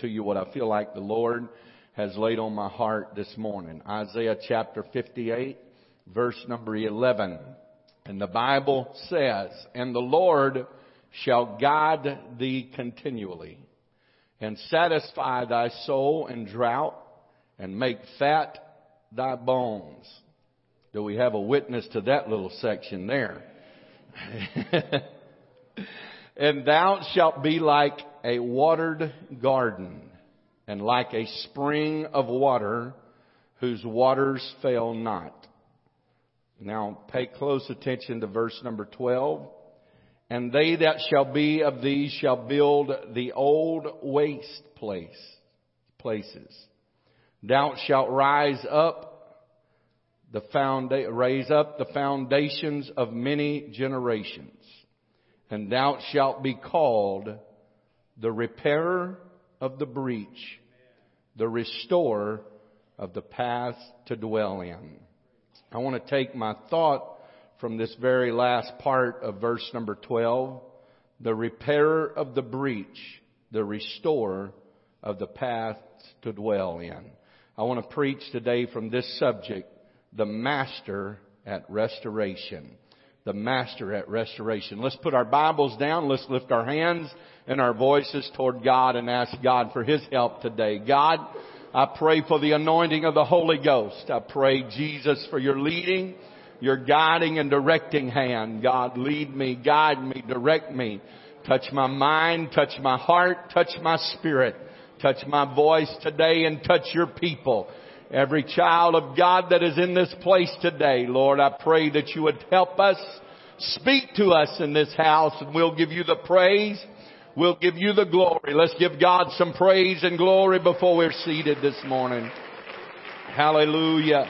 to you what I feel like the Lord has laid on my heart this morning. Isaiah chapter 58, verse number 11. And the Bible says, And the Lord shall guide thee continually, and satisfy thy soul in drought, and make fat thy bones. Do we have a witness to that little section there? and thou shalt be like a watered garden, and like a spring of water whose waters fail not. Now pay close attention to verse number 12. And they that shall be of these shall build the old waste place, places. Thou shalt rise up the founda- raise up the foundations of many generations. And thou shalt be called the repairer of the breach, the restorer of the path to dwell in. I want to take my thought from this very last part of verse number 12. The repairer of the breach, the restorer of the path to dwell in. I want to preach today from this subject, the master at restoration. The master at restoration. Let's put our Bibles down. Let's lift our hands and our voices toward God and ask God for His help today. God, I pray for the anointing of the Holy Ghost. I pray, Jesus, for your leading your guiding and directing hand. God, lead me, guide me, direct me. Touch my mind, touch my heart, touch my spirit, touch my voice today and touch your people. Every child of God that is in this place today, Lord, I pray that you would help us speak to us in this house and we'll give you the praise. We'll give you the glory. Let's give God some praise and glory before we're seated this morning. Hallelujah.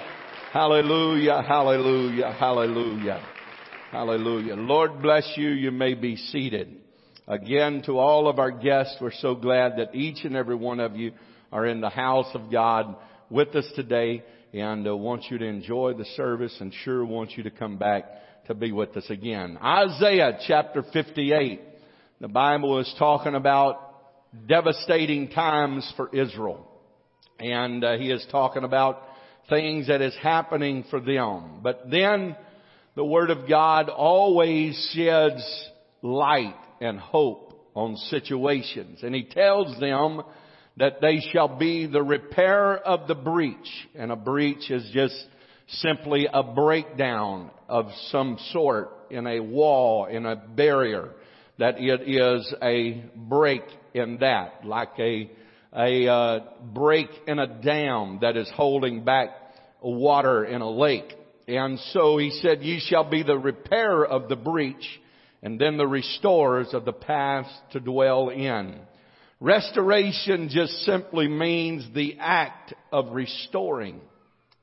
Hallelujah, hallelujah, hallelujah, hallelujah. Lord bless you. You may be seated. Again, to all of our guests, we're so glad that each and every one of you are in the house of God with us today and uh, want you to enjoy the service and sure want you to come back to be with us again. Isaiah chapter 58. The Bible is talking about devastating times for Israel. And uh, he is talking about things that is happening for them. But then the Word of God always sheds light and hope on situations. And He tells them that they shall be the repair of the breach. And a breach is just simply a breakdown of some sort in a wall, in a barrier. That it is a break in that, like a a uh, break in a dam that is holding back water in a lake. And so he said, ye shall be the repairer of the breach and then the restorers of the paths to dwell in. Restoration just simply means the act of restoring.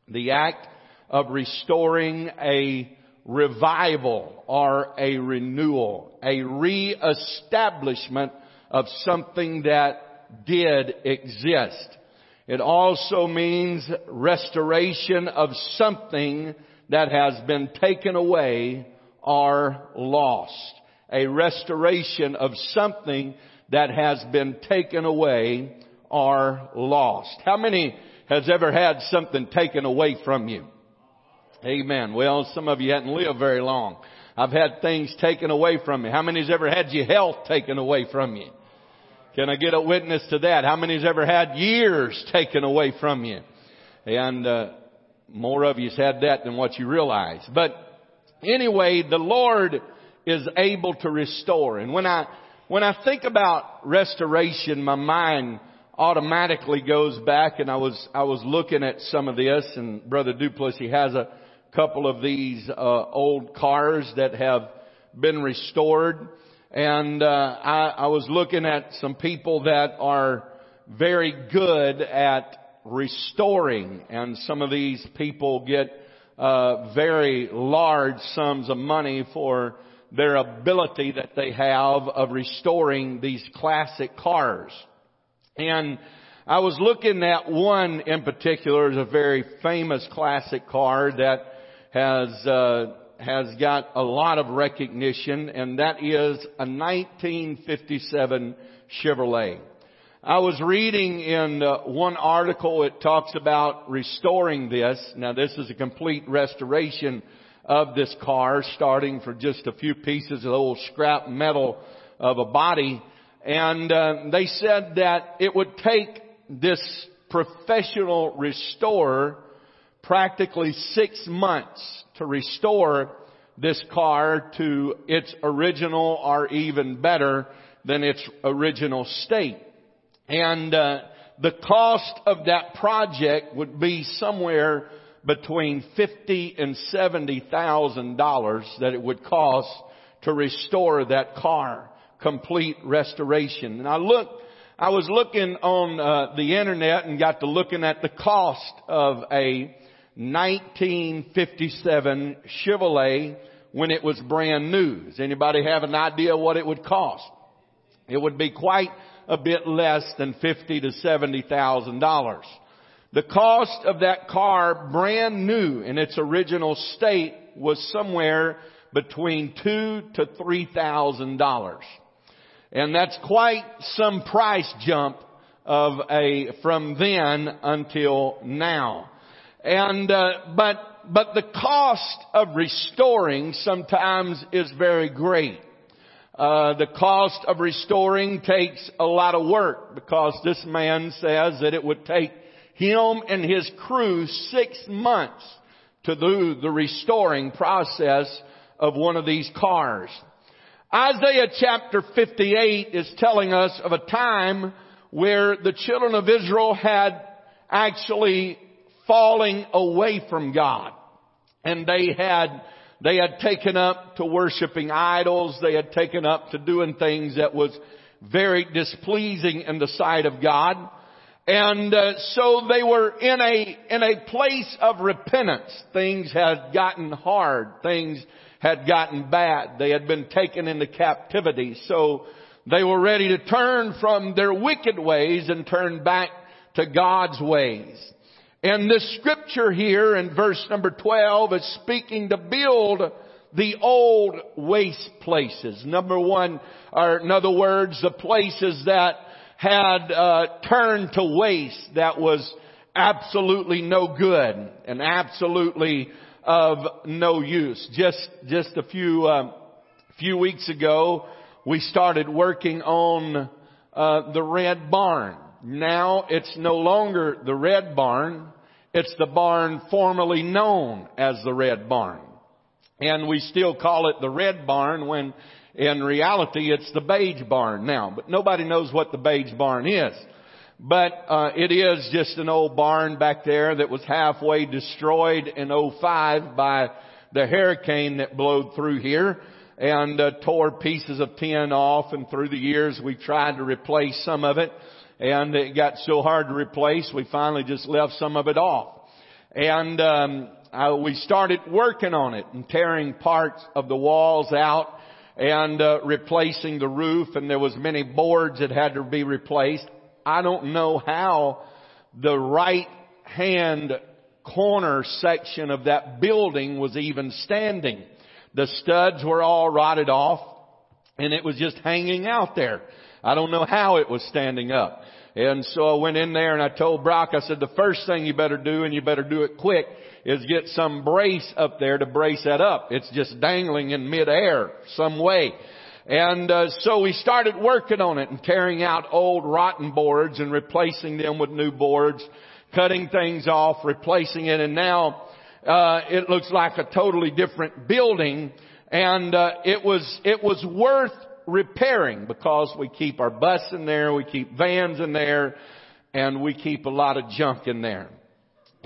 The act of restoring a revival or a renewal, a reestablishment of something that did exist. It also means restoration of something that has been taken away or lost. A restoration of something that has been taken away are lost. How many has ever had something taken away from you? Amen. Well, some of you hadn't lived very long. I've had things taken away from me. How many's ever had your health taken away from you? Can I get a witness to that? How many's ever had years taken away from you? And uh, more of you's had that than what you realize. But anyway, the Lord is able to restore. And when I when I think about restoration, my mind automatically goes back and I was I was looking at some of this and brother Duplessis has a couple of these uh, old cars that have been restored. And uh, I, I was looking at some people that are very good at restoring, and some of these people get uh, very large sums of money for their ability that they have of restoring these classic cars. And I was looking at one in particular, is a very famous classic car that has uh, has got a lot of recognition, and that is a 1957 Chevrolet. I was reading in uh, one article, it talks about restoring this. Now this is a complete restoration of this car, starting for just a few pieces of old scrap metal of a body. And uh, they said that it would take this professional restorer practically six months to restore this car to its original or even better than its original state. And uh, the cost of that project would be somewhere between fifty and seventy thousand dollars that it would cost to restore that car, complete restoration. And I looked, I was looking on uh, the internet and got to looking at the cost of a 1957 Chevrolet when it was brand new. Does anybody have an idea what it would cost? It would be quite a bit less than fifty to seventy thousand dollars. The cost of that car brand new in its original state was somewhere between two to three thousand dollars. And that's quite some price jump of a, from then until now. And, uh, but, but the cost of restoring sometimes is very great. Uh, the cost of restoring takes a lot of work because this man says that it would take him and his crew six months to do the restoring process of one of these cars. Isaiah chapter 58 is telling us of a time where the children of Israel had actually falling away from God. And they had they had taken up to worshiping idols. They had taken up to doing things that was very displeasing in the sight of God. And uh, so they were in a in a place of repentance. Things had gotten hard. Things had gotten bad. They had been taken into captivity. So they were ready to turn from their wicked ways and turn back to God's ways. And this scripture here in verse number 12 is speaking to build the old waste places. Number one, or in other words, the places that had uh, turned to waste that was absolutely no good and absolutely of no use. Just just a few uh, few weeks ago, we started working on uh, the red barn. Now it's no longer the red barn. It's the barn formerly known as the red barn. And we still call it the red barn when in reality it's the beige barn now. But nobody knows what the beige barn is. But uh, it is just an old barn back there that was halfway destroyed in 05 by the hurricane that blowed through here and uh, tore pieces of tin off and through the years we tried to replace some of it and it got so hard to replace, we finally just left some of it off. And um, I, we started working on it and tearing parts of the walls out and uh, replacing the roof. And there was many boards that had to be replaced. I don't know how the right hand corner section of that building was even standing. The studs were all rotted off and it was just hanging out there. I don't know how it was standing up. And so I went in there and I told Brock, I said, the first thing you better do, and you better do it quick, is get some brace up there to brace that up. It's just dangling in midair some way. And uh, so we started working on it and tearing out old rotten boards and replacing them with new boards, cutting things off, replacing it, and now uh, it looks like a totally different building. And uh, it was it was worth repairing because we keep our bus in there, we keep vans in there, and we keep a lot of junk in there.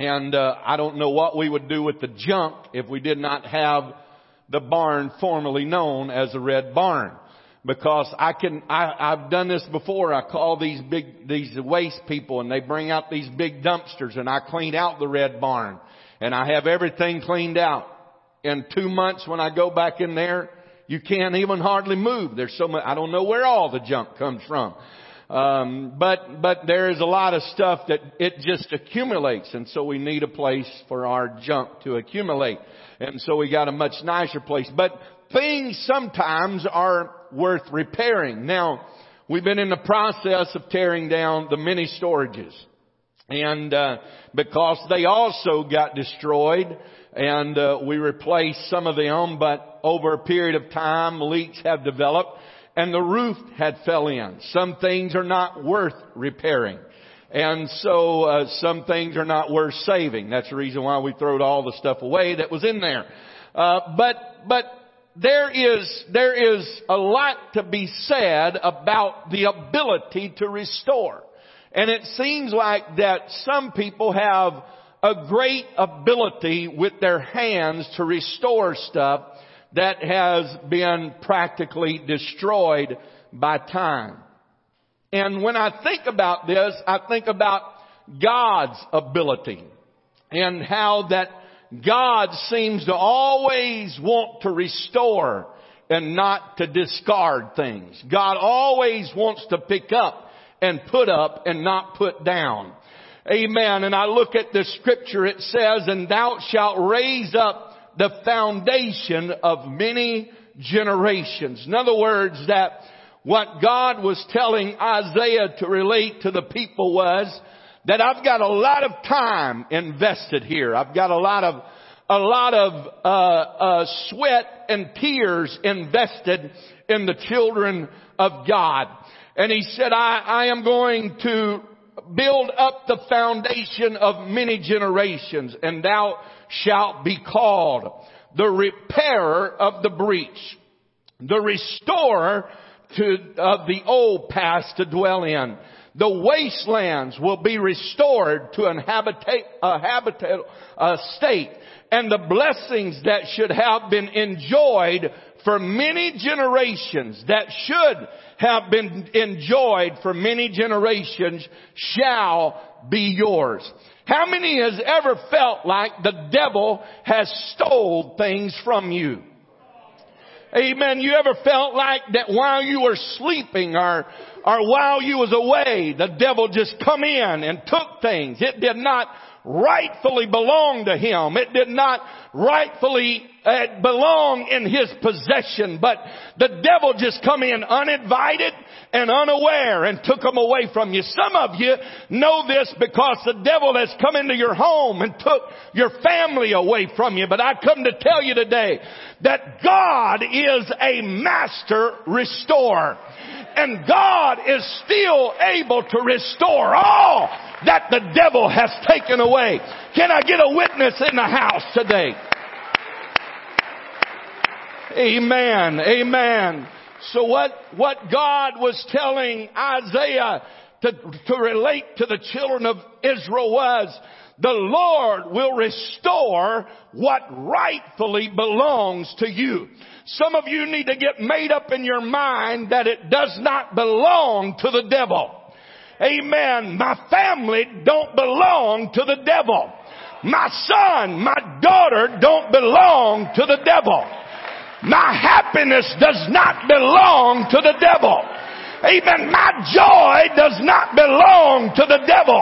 And uh, I don't know what we would do with the junk if we did not have the barn formerly known as the Red Barn. Because I can, I, I've done this before. I call these big, these waste people and they bring out these big dumpsters and I clean out the Red Barn. And I have everything cleaned out. In two months when I go back in there, you can't even hardly move. There's so much, I don't know where all the junk comes from. Um, but, but there is a lot of stuff that it just accumulates and so we need a place for our junk to accumulate. And so we got a much nicer place. But things sometimes are worth repairing. Now, we've been in the process of tearing down the mini storages. And, uh, because they also got destroyed and, uh, we replaced some of them, but over a period of time, leaks have developed and the roof had fell in. Some things are not worth repairing. And so uh, some things are not worth saving. That's the reason why we throwed all the stuff away that was in there. Uh, but but there is there is a lot to be said about the ability to restore. And it seems like that some people have a great ability with their hands to restore stuff that has been practically destroyed by time. And when I think about this, I think about God's ability and how that God seems to always want to restore and not to discard things. God always wants to pick up and put up and not put down. Amen. And I look at the scripture, it says, and thou shalt raise up the foundation of many generations. In other words, that what God was telling Isaiah to relate to the people was that I've got a lot of time invested here. I've got a lot of a lot of uh, uh, sweat and tears invested in the children of God. And he said, I, I am going to build up the foundation of many generations, and thou shalt be called the repairer of the breach, the restorer to, of the old past to dwell in. The wastelands will be restored to an a habitat a state. And the blessings that should have been enjoyed for many generations, that should have been enjoyed for many generations, shall be yours. How many has ever felt like the devil has stole things from you? Amen. You ever felt like that while you were sleeping or, or while you was away, the devil just come in and took things. It did not rightfully belong to him. It did not rightfully uh, belong in his possession, but the devil just come in uninvited and unaware and took them away from you. Some of you know this because the devil has come into your home and took your family away from you. But I come to tell you today that God is a master restorer. And God is still able to restore all that the devil has taken away. Can I get a witness in the house today? Amen. Amen. So what, what God was telling Isaiah to, to relate to the children of Israel was, the Lord will restore what rightfully belongs to you. Some of you need to get made up in your mind that it does not belong to the devil. Amen. My family don't belong to the devil. My son, my daughter don't belong to the devil. My happiness does not belong to the devil. Amen. My joy does not belong to the devil.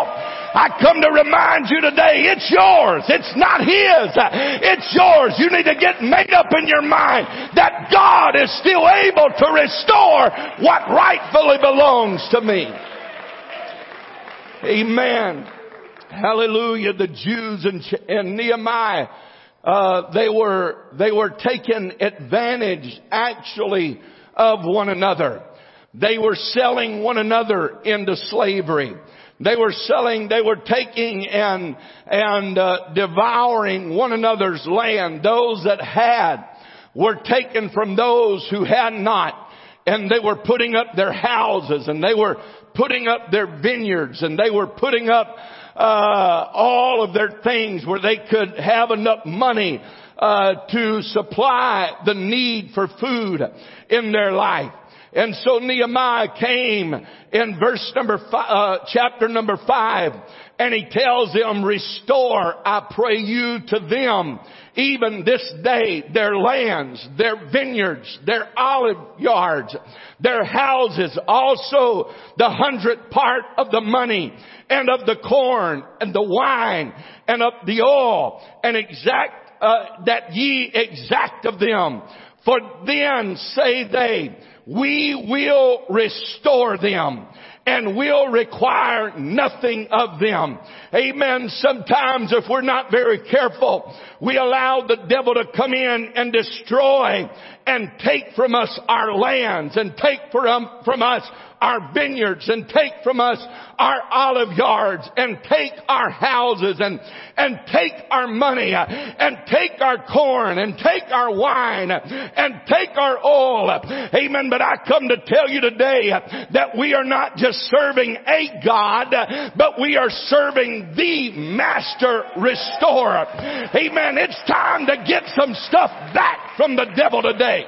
I come to remind you today, it's yours. It's not his. It's yours. You need to get made up in your mind that God is still able to restore what rightfully belongs to me. Amen. Hallelujah. The Jews and, and Nehemiah uh, they were they were taking advantage actually of one another. They were selling one another into slavery. They were selling, they were taking and, and, uh, devouring one another's land. Those that had were taken from those who had not. And they were putting up their houses and they were putting up their vineyards and they were putting up uh, all of their things where they could have enough money uh, to supply the need for food in their life. And so Nehemiah came in verse number five, uh, chapter number five, and he tells them, restore, I pray you to them, even this day, their lands, their vineyards, their olive yards, their houses, also the hundredth part of the money and of the corn and the wine and of the oil and exact uh, that ye exact of them. For then say they, we will restore them and will require nothing of them. Amen. Sometimes if we're not very careful, we allow the devil to come in and destroy and take from us our lands and take from, from us our vineyards and take from us our olive yards and take our houses and, and take our money and take our corn and take our wine and take our oil. Amen. But I come to tell you today that we are not just serving a God, but we are serving the master restorer. Amen. It's time to get some stuff back from the devil today.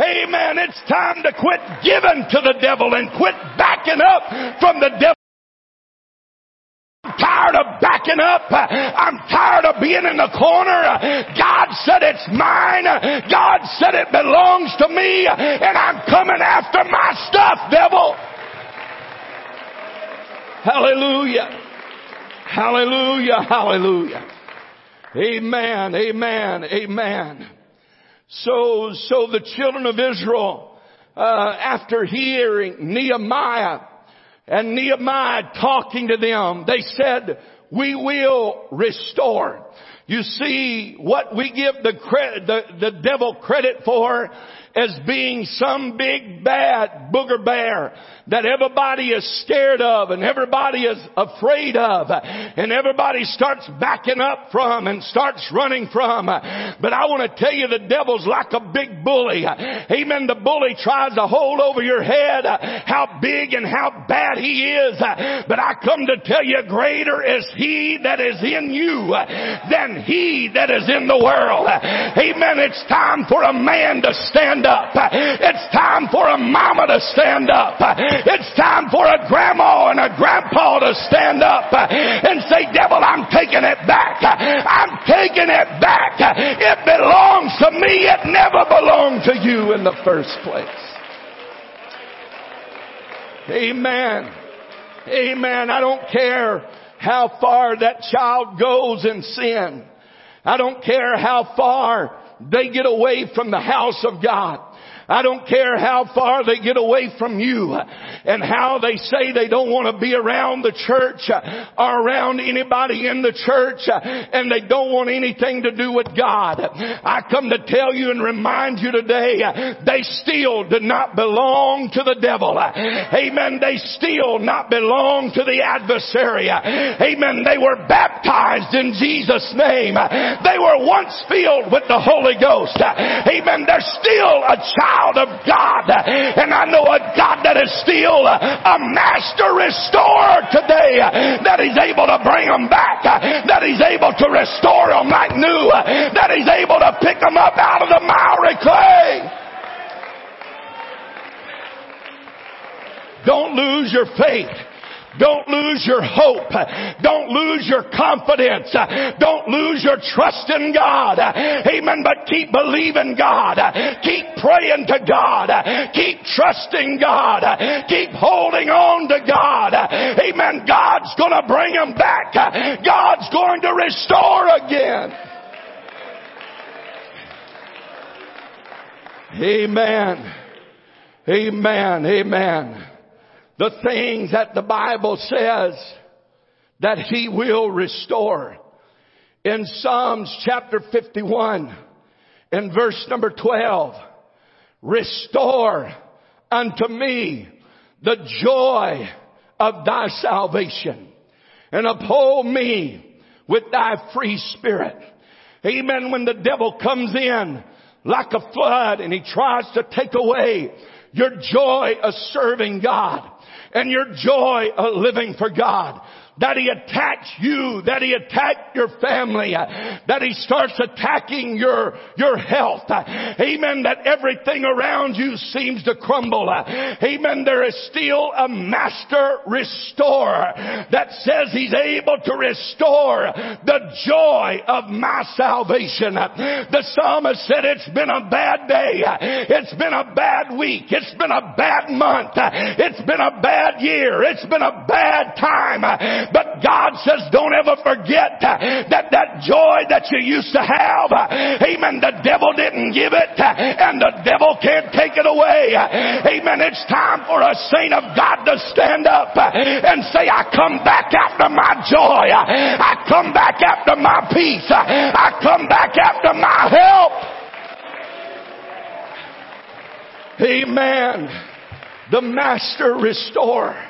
Amen. It's time to quit giving to the devil and quit backing up from the devil. I'm tired of backing up. I'm tired of being in the corner. God said it's mine. God said it belongs to me and I'm coming after my stuff, devil. Hallelujah. Hallelujah. Hallelujah. Amen. Amen. Amen. So, so the children of Israel, uh, after hearing Nehemiah and Nehemiah talking to them, they said, we will restore. You see, what we give the, credit, the, the devil credit for as being some big bad booger bear that everybody is scared of and everybody is afraid of and everybody starts backing up from and starts running from. But I want to tell you the devil's like a big bully. Amen. The bully tries to hold over your head how big and how bad he is. But I come to tell you greater is he that is in you than he that is in the world. Amen. It's time for a man to stand up. It's time for a mama to stand up. It's time for a grandma and a grandpa to stand up and say, devil, I'm taking it back. I'm taking it back. It belongs to me. It never belonged to you in the first place. Amen. Amen. I don't care how far that child goes in sin. I don't care how far they get away from the house of God. I don't care how far they get away from you and how they say they don't want to be around the church or around anybody in the church and they don't want anything to do with God. I come to tell you and remind you today, they still do not belong to the devil. Amen. They still not belong to the adversary. Amen. They were baptized in Jesus' name. They were once filled with the Holy Ghost. Amen. They're still a child child of God. And I know a God that is still a master restorer today, that He's able to bring them back, that He's able to restore them like new, that He's able to pick them up out of the miry clay. Don't lose your faith. Don't lose your hope. Don't lose your confidence. Don't lose your trust in God. Amen. But keep believing God. Keep praying to God. Keep trusting God. Keep holding on to God. Amen. God's gonna bring them back. God's going to restore again. Amen. Amen. Amen the things that the Bible says that He will restore. In Psalms chapter 51 in verse number 12, restore unto me the joy of thy salvation and uphold me with thy free spirit. Amen. When the devil comes in like a flood and he tries to take away your joy of serving God and your joy of living for God that he attacks you, that he attacked your family, that he starts attacking your, your health. Amen. That everything around you seems to crumble. Amen. There is still a master restorer that says he's able to restore the joy of my salvation. The psalmist said it's been a bad day. It's been a bad week. It's been a bad month. It's been a bad year. It's been a bad time. But God says, don't ever forget that that joy that you used to have, amen, the devil didn't give it and the devil can't take it away. Amen. It's time for a saint of God to stand up and say, I come back after my joy. I come back after my peace. I come back after my help. Amen. The master restorer.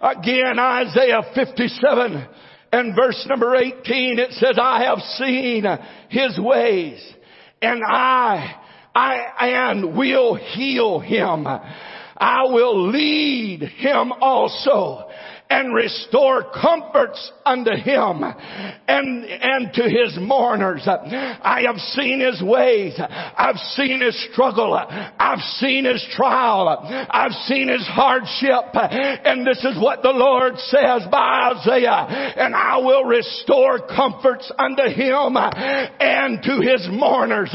Again, Isaiah 57 and verse number 18, it says, I have seen his ways and I, I, and will heal him. I will lead him also and restore comforts unto him and, and to his mourners. I have seen his ways. I've seen his struggle. I've seen his trial. I've seen his hardship. And this is what the Lord says by Isaiah. And I will restore comforts unto him and to his mourners.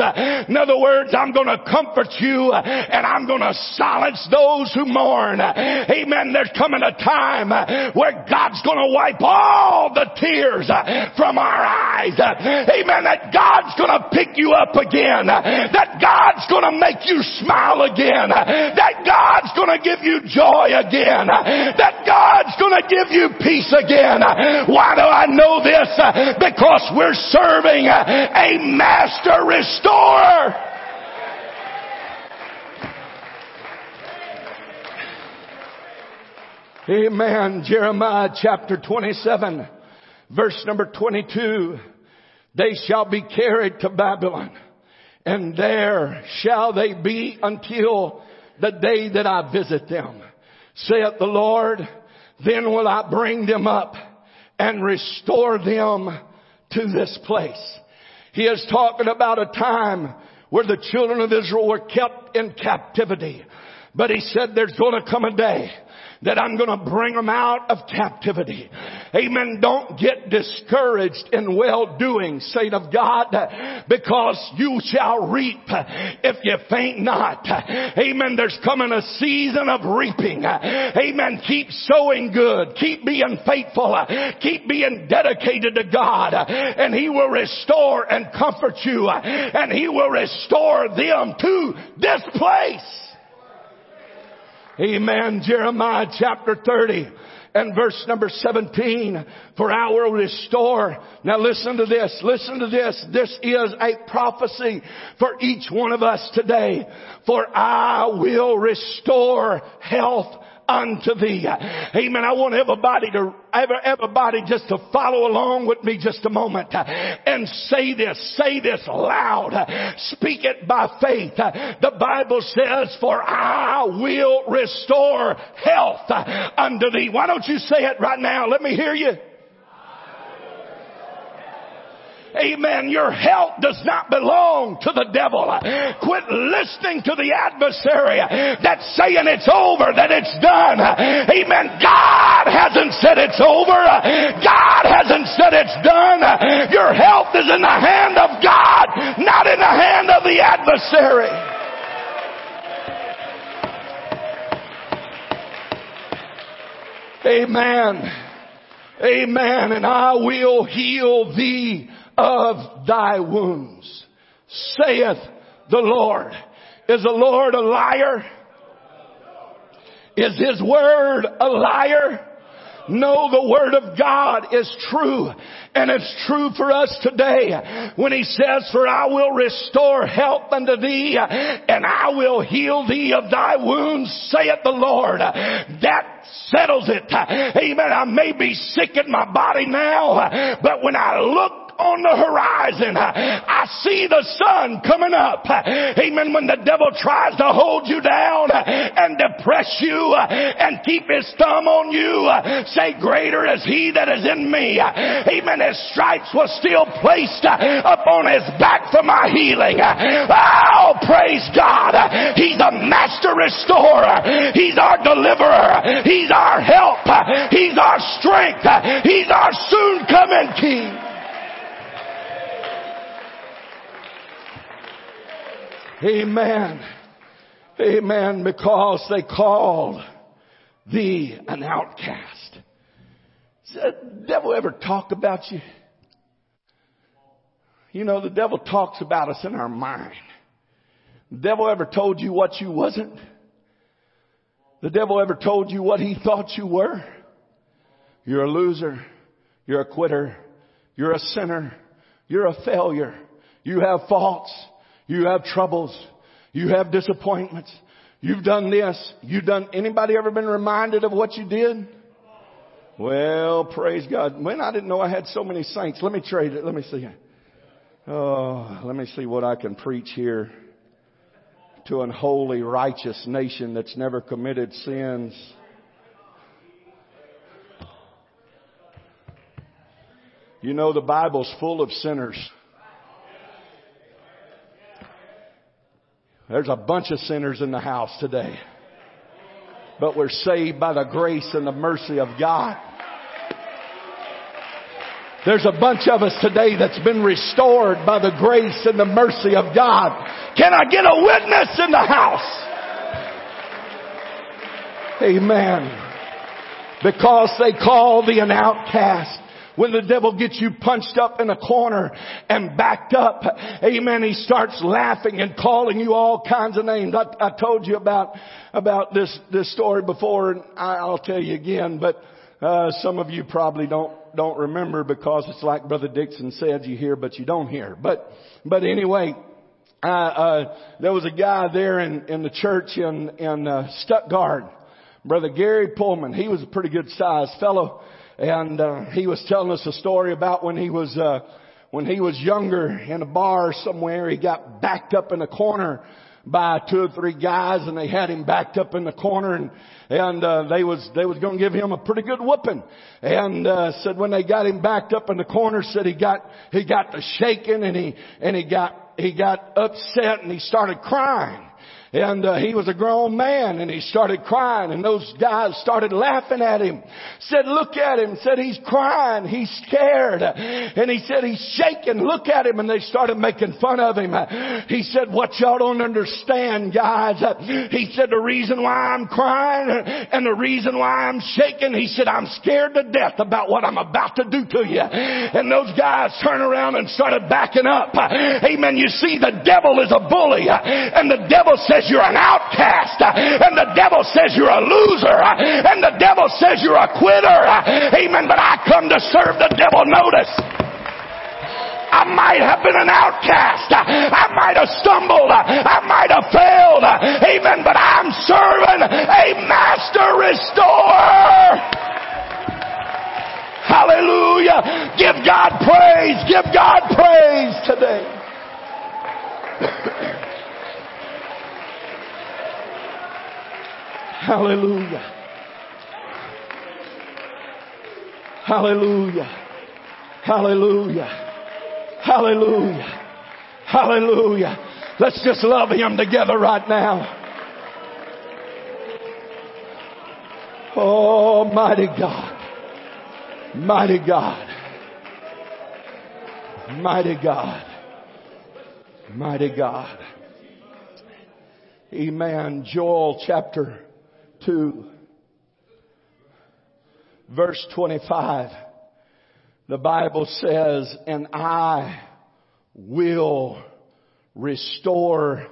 In other words, I'm going to comfort you and I'm going to silence those who mourn. Amen. There's coming a time where God's going to wipe all the tears uh, from our eyes. Amen. That God's going to pick you up again. That God's going to make you smile again. That God's going to give you joy again. That God's going to give you peace again. Why do I know this? Because we're serving a master restorer. Amen. Jeremiah chapter 27 verse number 22. They shall be carried to Babylon and there shall they be until the day that I visit them. Saith the Lord, then will I bring them up and restore them to this place. He is talking about a time where the children of Israel were kept in captivity. But he said there's going to come a day that I'm going to bring them out of captivity. Amen. Don't get discouraged in well doing, saint of God, because you shall reap if you faint not. Amen. There's coming a season of reaping. Amen. Keep sowing good. Keep being faithful. Keep being dedicated to God and He will restore and comfort you and He will restore them to this place. Amen. Jeremiah chapter 30 and verse number 17, for I will restore. Now listen to this, listen to this. This is a prophecy for each one of us today. For I will restore health unto thee. Amen. I want everybody to, everybody just to follow along with me just a moment and say this, say this loud. Speak it by faith. The Bible says, for I will restore health unto thee. Why don't you say it right now? Let me hear you. Amen. Your health does not belong to the devil. Quit listening to the adversary that's saying it's over, that it's done. Amen. God hasn't said it's over. God hasn't said it's done. Your health is in the hand of God, not in the hand of the adversary. Amen. Amen. And I will heal thee of thy wounds, saith the Lord. Is the Lord a liar? Is his word a liar? No, the word of God is true. And it's true for us today when he says, for I will restore health unto thee and I will heal thee of thy wounds, saith the Lord. That settles it. Amen. I may be sick in my body now, but when I look on the horizon. I see the sun coming up. Amen. When the devil tries to hold you down and depress you and keep his thumb on you, say greater is he that is in me. Amen. His stripes were still placed upon his back for my healing. Oh, praise God. He's a master restorer. He's our deliverer. He's our help. He's our strength. He's our soon coming king. Amen. Amen. Because they called thee an outcast. Does the devil ever talk about you? You know, the devil talks about us in our mind. The devil ever told you what you wasn't? The devil ever told you what he thought you were? You're a loser. You're a quitter. You're a sinner. You're a failure. You have faults. You have troubles. You have disappointments. You've done this. You've done, anybody ever been reminded of what you did? Well, praise God. When I didn't know I had so many saints. Let me trade it. Let me see. Oh, let me see what I can preach here to an holy, righteous nation that's never committed sins. You know, the Bible's full of sinners. There's a bunch of sinners in the house today. But we're saved by the grace and the mercy of God. There's a bunch of us today that's been restored by the grace and the mercy of God. Can I get a witness in the house? Amen. Because they call thee an outcast. When the devil gets you punched up in a corner and backed up, amen, he starts laughing and calling you all kinds of names. I, I told you about, about this, this story before and I'll tell you again, but, uh, some of you probably don't, don't remember because it's like Brother Dixon said, you hear but you don't hear. But, but anyway, uh, uh, there was a guy there in, in the church in, in, uh, Stuttgart. Brother Gary Pullman. He was a pretty good sized fellow and uh, he was telling us a story about when he was uh, when he was younger in a bar somewhere. He got backed up in a corner by two or three guys, and they had him backed up in the corner, and and uh, they was they was going to give him a pretty good whooping. And uh, said when they got him backed up in the corner, said he got he got to shaking, and he and he got he got upset, and he started crying. And uh, he was a grown man and he started crying and those guys started laughing at him. Said, look at him. Said, he's crying. He's scared. And he said, he's shaking. Look at him. And they started making fun of him. He said, what y'all don't understand, guys. He said, the reason why I'm crying and the reason why I'm shaking, he said, I'm scared to death about what I'm about to do to you. And those guys turned around and started backing up. Amen. You see, the devil is a bully and the devil says, says you're an outcast, uh, and the devil says you're a loser, uh, and the devil says you're a quitter. Uh, amen. But I come to serve the devil. Notice. I might have been an outcast. I might have stumbled. I might have failed. Amen. But I'm serving a master restorer. Hallelujah. Give God praise. Give God praise today. Hallelujah. Hallelujah. Hallelujah. Hallelujah. Hallelujah. Let's just love Him together right now. Oh, mighty God. Mighty God. Mighty God. Mighty God. Amen. Joel chapter 2, verse 25, the Bible says, and I will restore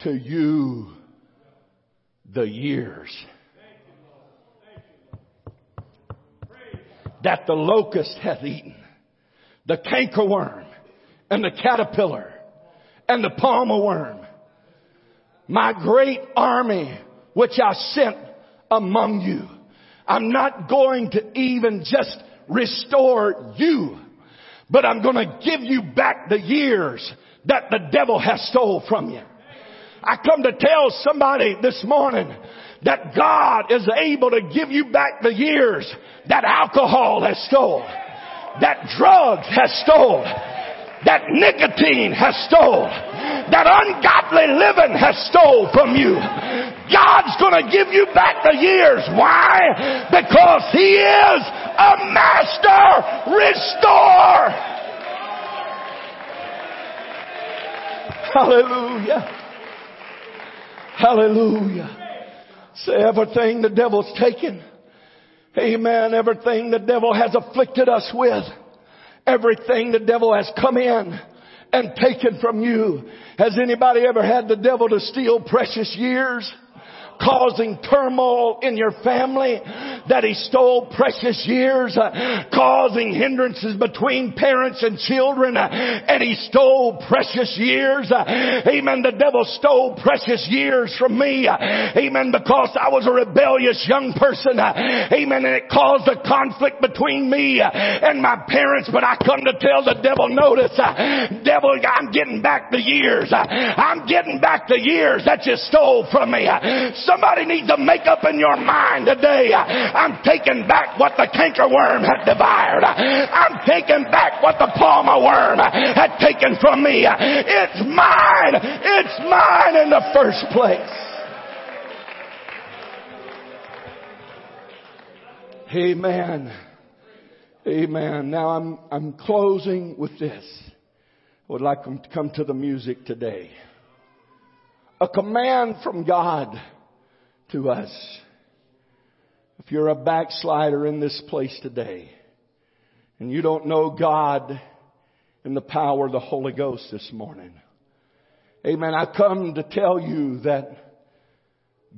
to you the years that the locust hath eaten, the cankerworm and the caterpillar and the palmer worm. My great army which I sent among you. I'm not going to even just restore you, but I'm going to give you back the years that the devil has stole from you. I come to tell somebody this morning that God is able to give you back the years that alcohol has stole, that drugs has stole, that nicotine has stole, that ungodly living has stole from you. God's gonna give you back the years. Why? Because He is a master restorer. Hallelujah. Hallelujah. Say everything the devil's taken Amen. Everything the devil has afflicted us with, everything the devil has come in and taken from you. Has anybody ever had the devil to steal precious years? Causing turmoil in your family, that he stole precious years, uh, causing hindrances between parents and children, uh, and he stole precious years. Uh, amen. The devil stole precious years from me. Uh, amen. Because I was a rebellious young person. Uh, amen. And it caused a conflict between me uh, and my parents. But I come to tell the devil, notice, devil, I'm getting back the years. I'm getting back the years that you stole from me. Somebody needs to make up in your mind today. I'm taking back what the cankerworm had devoured. I'm taking back what the palmer worm had taken from me. It's mine. It's mine in the first place. Amen. Amen. Now I'm, I'm closing with this. I would like them to come to the music today. A command from God to us. If you're a backslider in this place today and you don't know God in the power of the Holy Ghost this morning, amen, I come to tell you that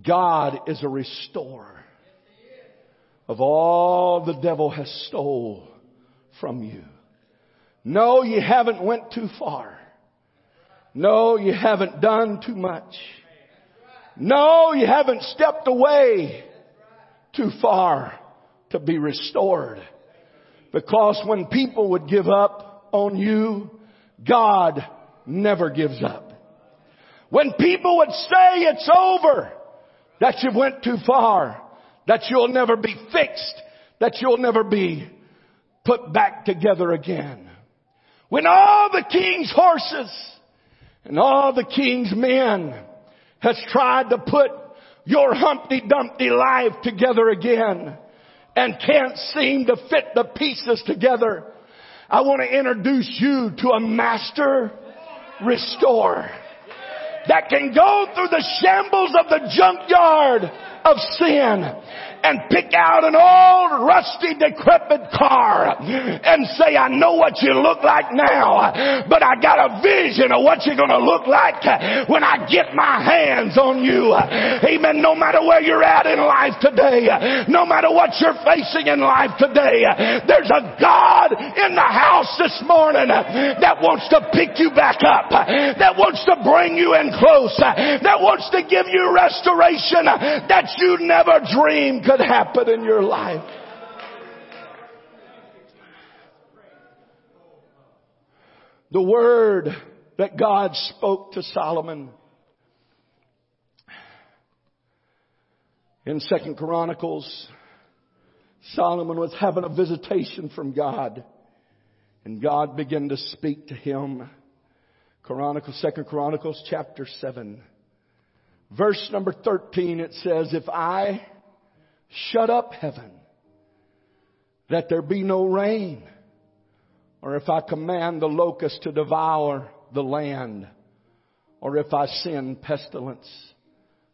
God is a restorer of all the devil has stole from you. No, you haven't went too far. No, you haven't done too much. No, you haven't stepped away too far to be restored. Because when people would give up on you, God never gives up. When people would say it's over, that you went too far, that you'll never be fixed, that you'll never be put back together again. When all the king's horses and all the king's men has tried to put your Humpty Dumpty life together again and can't seem to fit the pieces together. I want to introduce you to a master restorer that can go through the shambles of the junkyard of sin and pick out an old rusty decrepit car and say, I know what you look like now, but I got a vision of what you're going to look like when I get my hands on you. Amen. No matter where you're at in life today, no matter what you're facing in life today, there's a God in the house this morning that wants to pick you back up, that wants to bring you in close, that wants to give you restoration that you never dreamed could happen in your life. The word that God spoke to Solomon in Second Chronicles, Solomon was having a visitation from God and God began to speak to him. Chronicles, Second Chronicles chapter 7. Verse number 13, it says, If I shut up heaven that there be no rain, or if I command the locust to devour the land, or if I send pestilence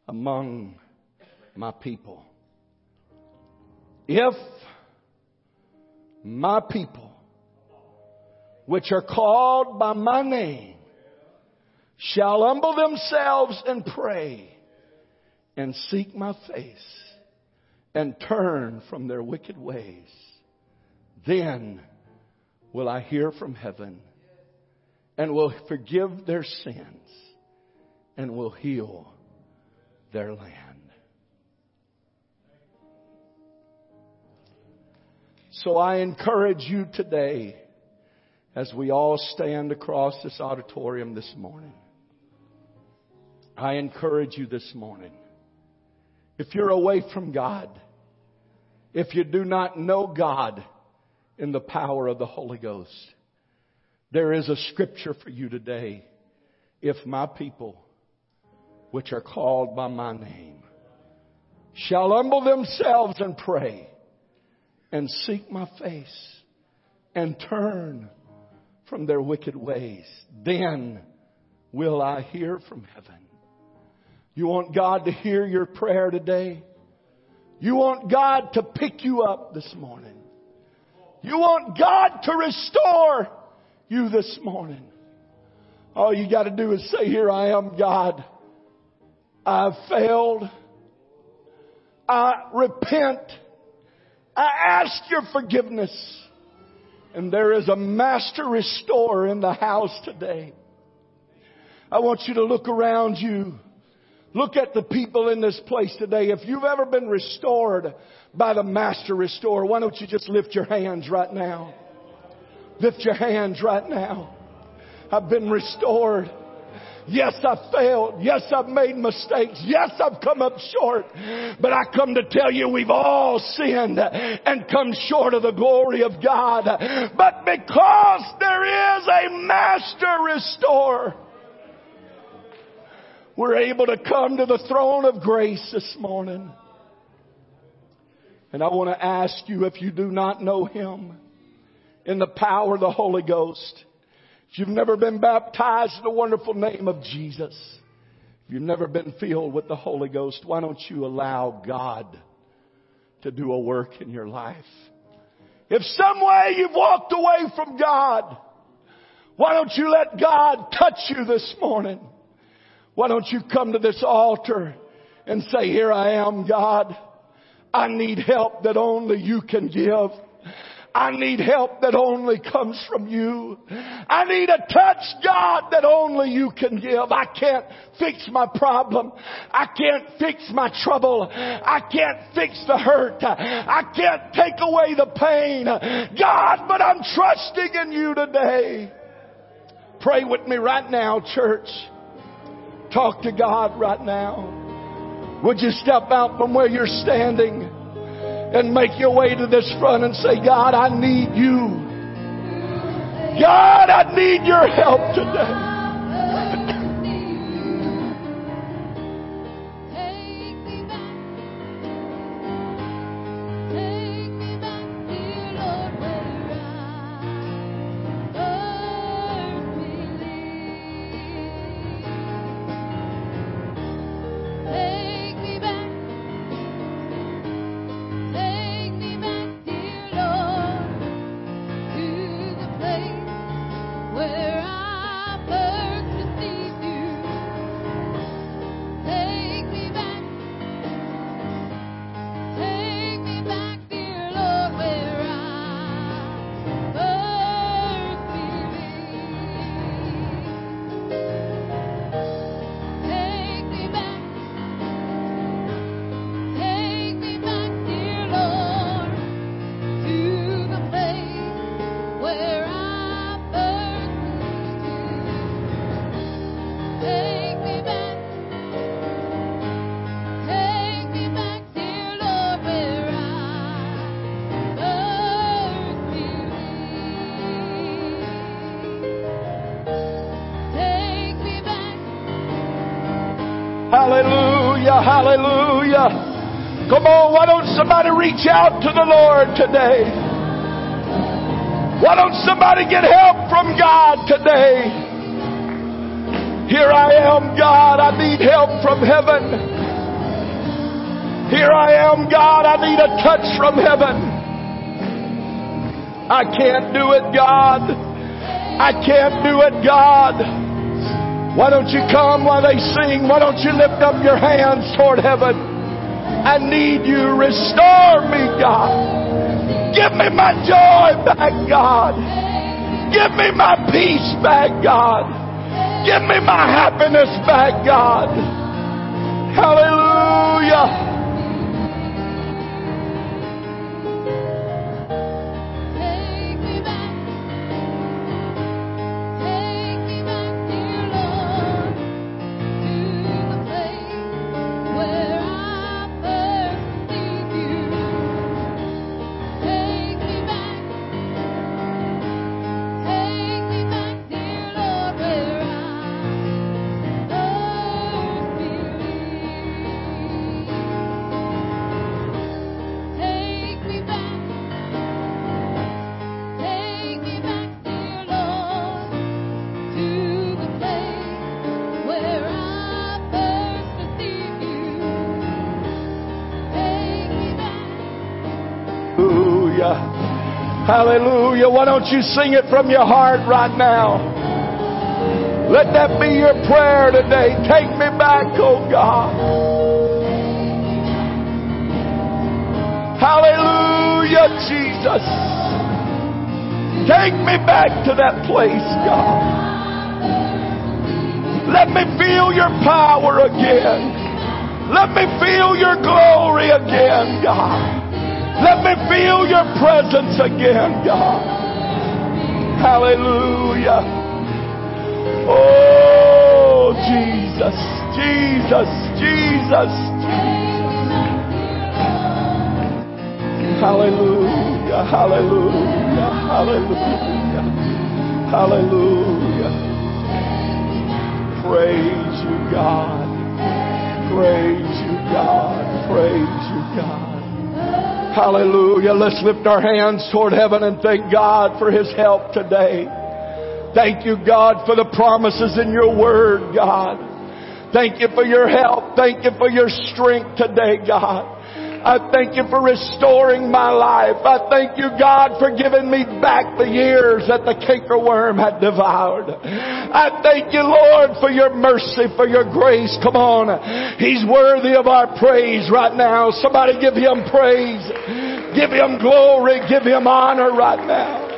among my people. If my people, which are called by my name, shall humble themselves and pray and seek my face and turn from their wicked ways, then will I hear from heaven and will forgive their sins and will heal their land. So I encourage you today as we all stand across this auditorium this morning. I encourage you this morning if you're away from God, if you do not know God in the power of the Holy Ghost, there is a scripture for you today. If my people, which are called by my name, shall humble themselves and pray and seek my face and turn from their wicked ways, then will I hear from heaven you want God to hear your prayer today? You want God to pick you up this morning. You want God to restore you this morning. All you got to do is say, Here I am, God. I've failed. I repent. I ask your forgiveness. And there is a master restorer in the house today. I want you to look around you. Look at the people in this place today. If you've ever been restored by the master restorer, why don't you just lift your hands right now? Lift your hands right now. I've been restored. Yes, I've failed. Yes, I've made mistakes. Yes, I've come up short. But I come to tell you we've all sinned and come short of the glory of God. But because there is a master restorer, we're able to come to the throne of grace this morning. And I want to ask you if you do not know Him in the power of the Holy Ghost, if you've never been baptized in the wonderful name of Jesus, if you've never been filled with the Holy Ghost, why don't you allow God to do a work in your life? If some way you've walked away from God, why don't you let God touch you this morning? Why don't you come to this altar and say, here I am, God. I need help that only you can give. I need help that only comes from you. I need a touch, God, that only you can give. I can't fix my problem. I can't fix my trouble. I can't fix the hurt. I can't take away the pain. God, but I'm trusting in you today. Pray with me right now, church. Talk to God right now. Would you step out from where you're standing? and make your way to this front and say, God, I need you. God, I need your help today. Hallelujah. Come on, why don't somebody reach out to the Lord today? Why don't somebody get help from God today? Here I am, God, I need help from heaven. Here I am, God, I need a touch from heaven. I can't do it, God. I can't do it, God. Why don't you come while they sing? Why don't you lift up your hands toward heaven? I need you. Restore me, God. Give me my joy back, God. Give me my peace back, God. Give me my happiness back, God. Hallelujah. Hallelujah. Why don't you sing it from your heart right now? Let that be your prayer today. Take me back, oh God. Hallelujah, Jesus. Take me back to that place, God. Let me feel your power again. Let me feel your glory again, God. Let me feel your presence again, God. Hallelujah. Oh, Jesus, Jesus, Jesus, Hallelujah, hallelujah, hallelujah, hallelujah. Praise you, God. Praise you, God. Praise you, God. Hallelujah. Let's lift our hands toward heaven and thank God for His help today. Thank you, God, for the promises in your word, God. Thank you for your help. Thank you for your strength today, God. I thank you for restoring my life. I thank you, God, for giving me back the years that the cankerworm had devoured. I thank you, Lord, for your mercy, for your grace. Come on. He's worthy of our praise right now. Somebody give him praise. Give him glory. Give him honor right now.